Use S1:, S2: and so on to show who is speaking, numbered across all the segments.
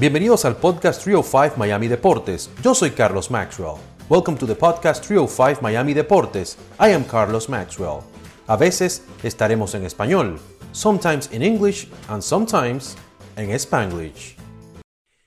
S1: Bienvenidos al podcast 305 Miami Deportes. Yo soy Carlos Maxwell. Welcome to the podcast 305 Miami Deportes. I am Carlos Maxwell. A veces estaremos en español, sometimes in English and sometimes en Spanglish.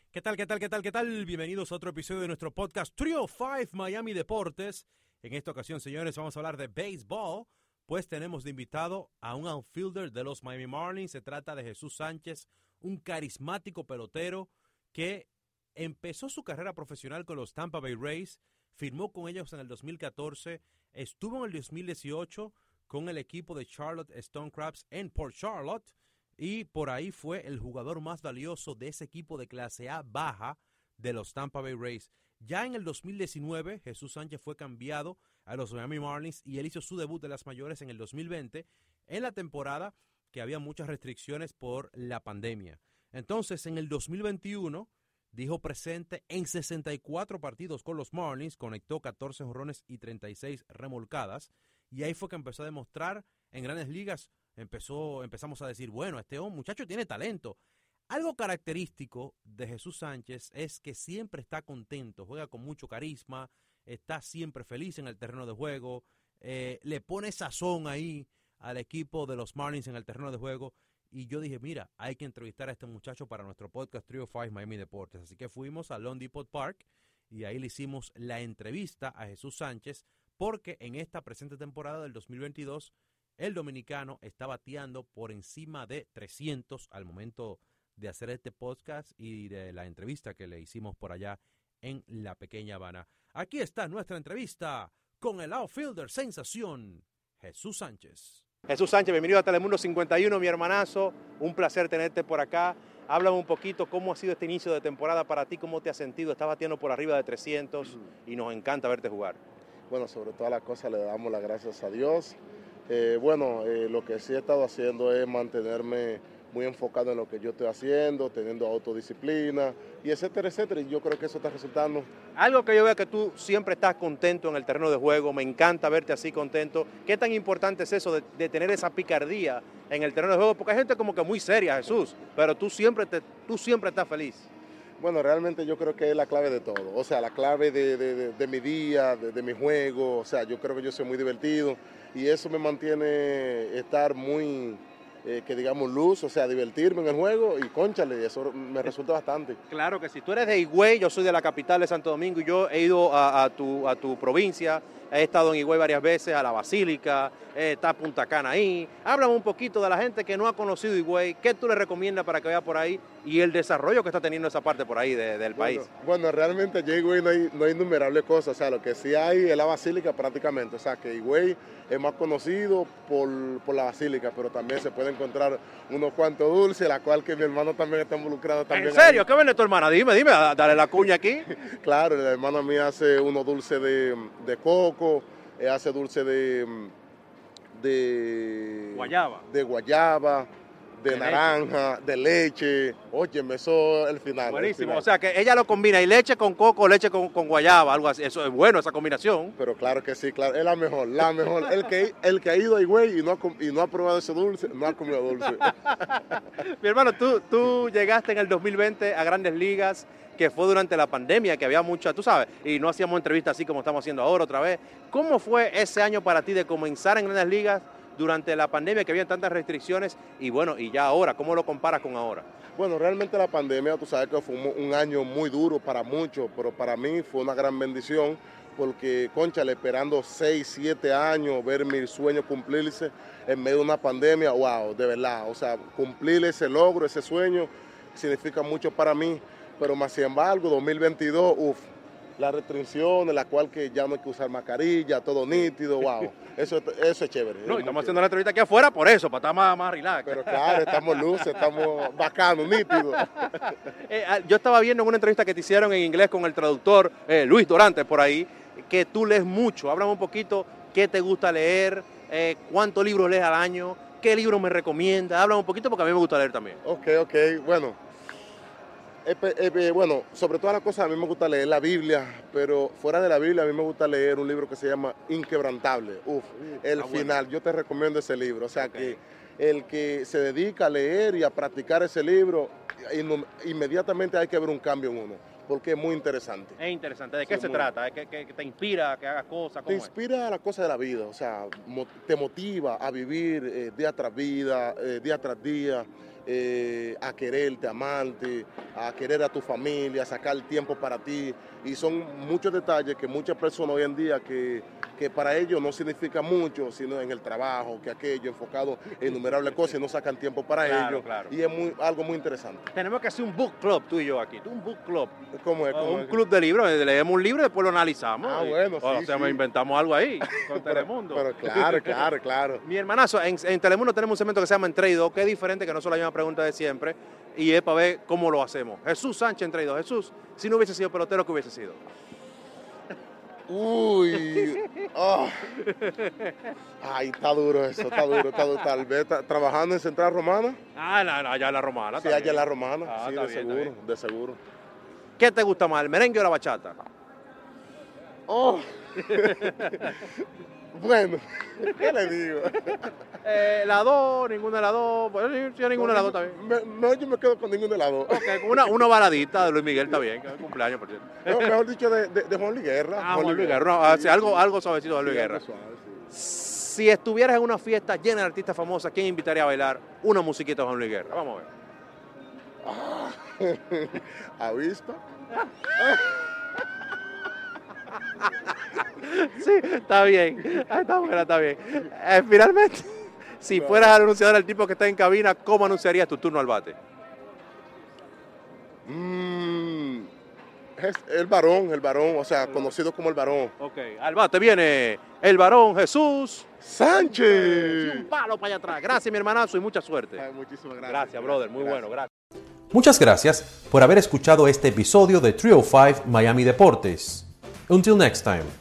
S2: ¿Qué tal, qué tal, qué tal, qué tal? Bienvenidos a otro episodio de nuestro podcast 305 Miami Deportes. En esta ocasión, señores, vamos a hablar de béisbol, pues tenemos de invitado a un outfielder de los Miami Marlins. Se trata de Jesús Sánchez, un carismático pelotero que empezó su carrera profesional con los Tampa Bay Rays, firmó con ellos en el 2014, estuvo en el 2018 con el equipo de Charlotte Stone Crabs en Port Charlotte y por ahí fue el jugador más valioso de ese equipo de clase A baja de los Tampa Bay Rays. Ya en el 2019, Jesús Sánchez fue cambiado a los Miami Marlins y él hizo su debut de las mayores en el 2020, en la temporada que había muchas restricciones por la pandemia. Entonces, en el 2021, dijo presente en 64 partidos con los Marlins, conectó 14 jorrones y 36 remolcadas, y ahí fue que empezó a demostrar en grandes ligas, empezó, empezamos a decir, bueno, este muchacho tiene talento. Algo característico de Jesús Sánchez es que siempre está contento, juega con mucho carisma, está siempre feliz en el terreno de juego, eh, le pone sazón ahí al equipo de los Marlins en el terreno de juego y yo dije, mira, hay que entrevistar a este muchacho para nuestro podcast Trio 5 Miami Deportes. Así que fuimos a Lone Depot Park y ahí le hicimos la entrevista a Jesús Sánchez porque en esta presente temporada del 2022 el dominicano está bateando por encima de 300 al momento de hacer este podcast y de la entrevista que le hicimos por allá en la pequeña Habana. Aquí está nuestra entrevista con el outfielder sensación, Jesús Sánchez. Jesús Sánchez, bienvenido a Telemundo 51, mi hermanazo. Un placer tenerte por acá. Háblame un poquito cómo ha sido este inicio de temporada para ti, cómo te has sentido. Estás batiendo por arriba de 300 y nos encanta verte jugar.
S3: Bueno, sobre todas las cosas le damos las gracias a Dios. Eh, bueno, eh, lo que sí he estado haciendo es mantenerme muy enfocado en lo que yo estoy haciendo, teniendo autodisciplina y etcétera, etcétera. Y yo creo que eso está resultando.
S2: Algo que yo veo que tú siempre estás contento en el terreno de juego, me encanta verte así contento. ¿Qué tan importante es eso de, tener esa picardía en el terreno de juego? Porque hay gente como que muy seria, Jesús, pero tú siempre, te, tú siempre estás feliz.
S3: Bueno, realmente yo creo que es la clave de todo. O sea, la clave de, mi día, de, mi juego. O sea, yo creo que yo soy muy divertido y eso me mantiene estar muy eh, que digamos luz, o sea, divertirme en el juego y conchale, eso me resulta bastante.
S2: Claro que si tú eres de Higüey, yo soy de la capital de Santo Domingo y yo he ido a, tu, a tu provincia, he estado en Higüey varias veces, a la Basílica, está Punta Cana ahí. Háblame un poquito de la gente que no ha conocido Higüey, ¿qué tú le recomiendas para que vaya por ahí y el desarrollo que está teniendo esa parte por ahí del país?
S3: Bueno, realmente allí Higüey no hay, no hay innumerables cosas, o sea, lo que sí hay es la Basílica prácticamente, o sea, que Higüey es más conocido por, la basílica, pero también se puede encontrar unos cuantos dulces, la cual que mi hermano también está involucrado también.
S2: ¿En serio? ¿Qué vende tu hermana? Dime, dime, dale la cuña aquí.
S3: claro, la hermana mía hace unos dulces de, de coco, eh, hace dulce de,
S2: de guayaba.
S3: De guayaba de, naranja, de leche. Oye, me eso el final.
S2: Buenísimo. O sea que ella lo combina y leche con coco, leche con, guayaba, algo así. Eso es bueno, esa combinación.
S3: Pero claro que sí, claro. Es la mejor, la mejor. el, que, el que ha ido ahí, güey, y no, ha, y no ha probado ese dulce, no ha comido dulce.
S2: Mi hermano, tú, tú llegaste en el 2020 a Grandes Ligas que fue durante la pandemia, que había mucha, tú sabes, y no hacíamos entrevistas así como estamos haciendo ahora otra vez. ¿Cómo fue ese año para ti de comenzar en Grandes Ligas durante la pandemia que había tantas restricciones y bueno, y ya ahora, ¿cómo lo comparas con ahora?
S3: Bueno, realmente la pandemia, tú sabes que fue un, año muy duro para muchos, pero para mí fue una gran bendición porque, conchale, esperando 6, 7 años, ver mi sueño cumplirse en medio de una pandemia, wow, de verdad, o sea, cumplir ese logro, ese sueño, significa mucho para mí, pero más sin embargo, 2022, uff, las restricciones, la cual que ya no hay que usar mascarilla, todo nítido, wow. Eso, eso es chévere.
S2: No, estamos haciendo la entrevista aquí afuera por eso, para estar más, más relax.
S3: Pero claro, estamos luces, estamos bacanos, nítidos.
S2: Eh, ah, yo estaba viendo en una entrevista que te hicieron en inglés con el traductor eh, Luis Dorantes por ahí, que tú lees mucho. Háblame un poquito qué te gusta leer, eh, cuántos libros lees al año, qué libro me recomiendas. Háblame un poquito porque a mí me gusta leer también.
S3: Ok, ok, bueno bueno, sobre todas las cosas a mí me gusta leer la Biblia, pero fuera de la Biblia a mí me gusta leer un libro que se llama Inquebrantable. Uf, el final, yo te recomiendo ese libro. O sea que el que se dedica a leer y a practicar ese libro, inmediatamente hay que ver un cambio en uno porque es muy interesante.
S2: Es interesante. ¿De qué se trata? ¿Qué, te inspira a que hagas cosas?
S3: Te inspira a la cosa de la vida, o sea, te motiva a vivir eh, día tras vida, eh, día tras día. Eh, a quererte, amarte, a querer a tu familia, a sacar tiempo para ti. Y son muchos detalles que muchas personas hoy en día que, que para ellos no significa mucho, sino en el trabajo, que aquello, enfocado en innumerables cosas y no sacan tiempo para ellos. Y es muy, algo muy interesante.
S2: Tenemos que hacer un book club tú y yo aquí, un book club.
S3: ¿Cómo es?
S2: un club de libros, leemos un libro y después lo analizamos.
S3: Ah, bueno, sí,
S2: O sea, me inventamos algo ahí con Telemundo.
S3: pero, claro, claro, claro.
S2: Mi hermanazo, en, en, Telemundo tenemos un segmento que se llama Entreido, que es diferente, que no solo hay una pregunta de siempre, y es para ver cómo lo hacemos. Jesús Sánchez Entreido. Jesús, si no hubiese sido pelotero, ¿qué hubiese sido?
S3: Uy, oh. ay, está duro eso, está duro, está duro. Tal vez trabajando en Central Romana.
S2: Ah, no, allá en la Romana.
S3: Sí, allá en la Romana, ah, sí, de seguro, de seguro.
S2: ¿Qué te gusta más, el merengue o la bachata?
S3: Oh. bueno, ¿qué le digo?
S2: Eh, la dos, ninguna de las dos. Bueno, si ninguna de las dos también.
S3: no, yo me quedo con ninguna de las dos.
S2: Ok, una, una baladita de Luis Miguel está bien, que es cumpleaños, por cierto.
S3: No, mejor dicho, de, de, Juan Luis Guerra.
S2: Ah, Juan, Luis Guerra. algo, algo suavecito de Luis Guerra. Si estuvieras en una fiesta llena de artistas famosos, ¿quién invitaría a bailar una musiquita de Juan Luis Guerra? Vamos
S3: a ver. Ah, ¿Ha visto?
S2: sí, está bien. Está buena, está bien. Eh, finalmente, si fueras a anunciar al tipo que está en cabina, ¿cómo anunciarías tu turno al bate?
S3: Mm, el varón, el varón, o sea, conocido como el varón.
S2: Ok, al bate viene el varón Jesús
S3: Sánchez.
S2: un palo para allá atrás. Gracias, mi hermanazo, y mucha suerte.
S3: muchísimas gracias.
S2: Gracias, brother. Muy bueno, gracias.
S1: Muchas gracias por haber escuchado este episodio de Trio 5 Miami Deportes. Until next time.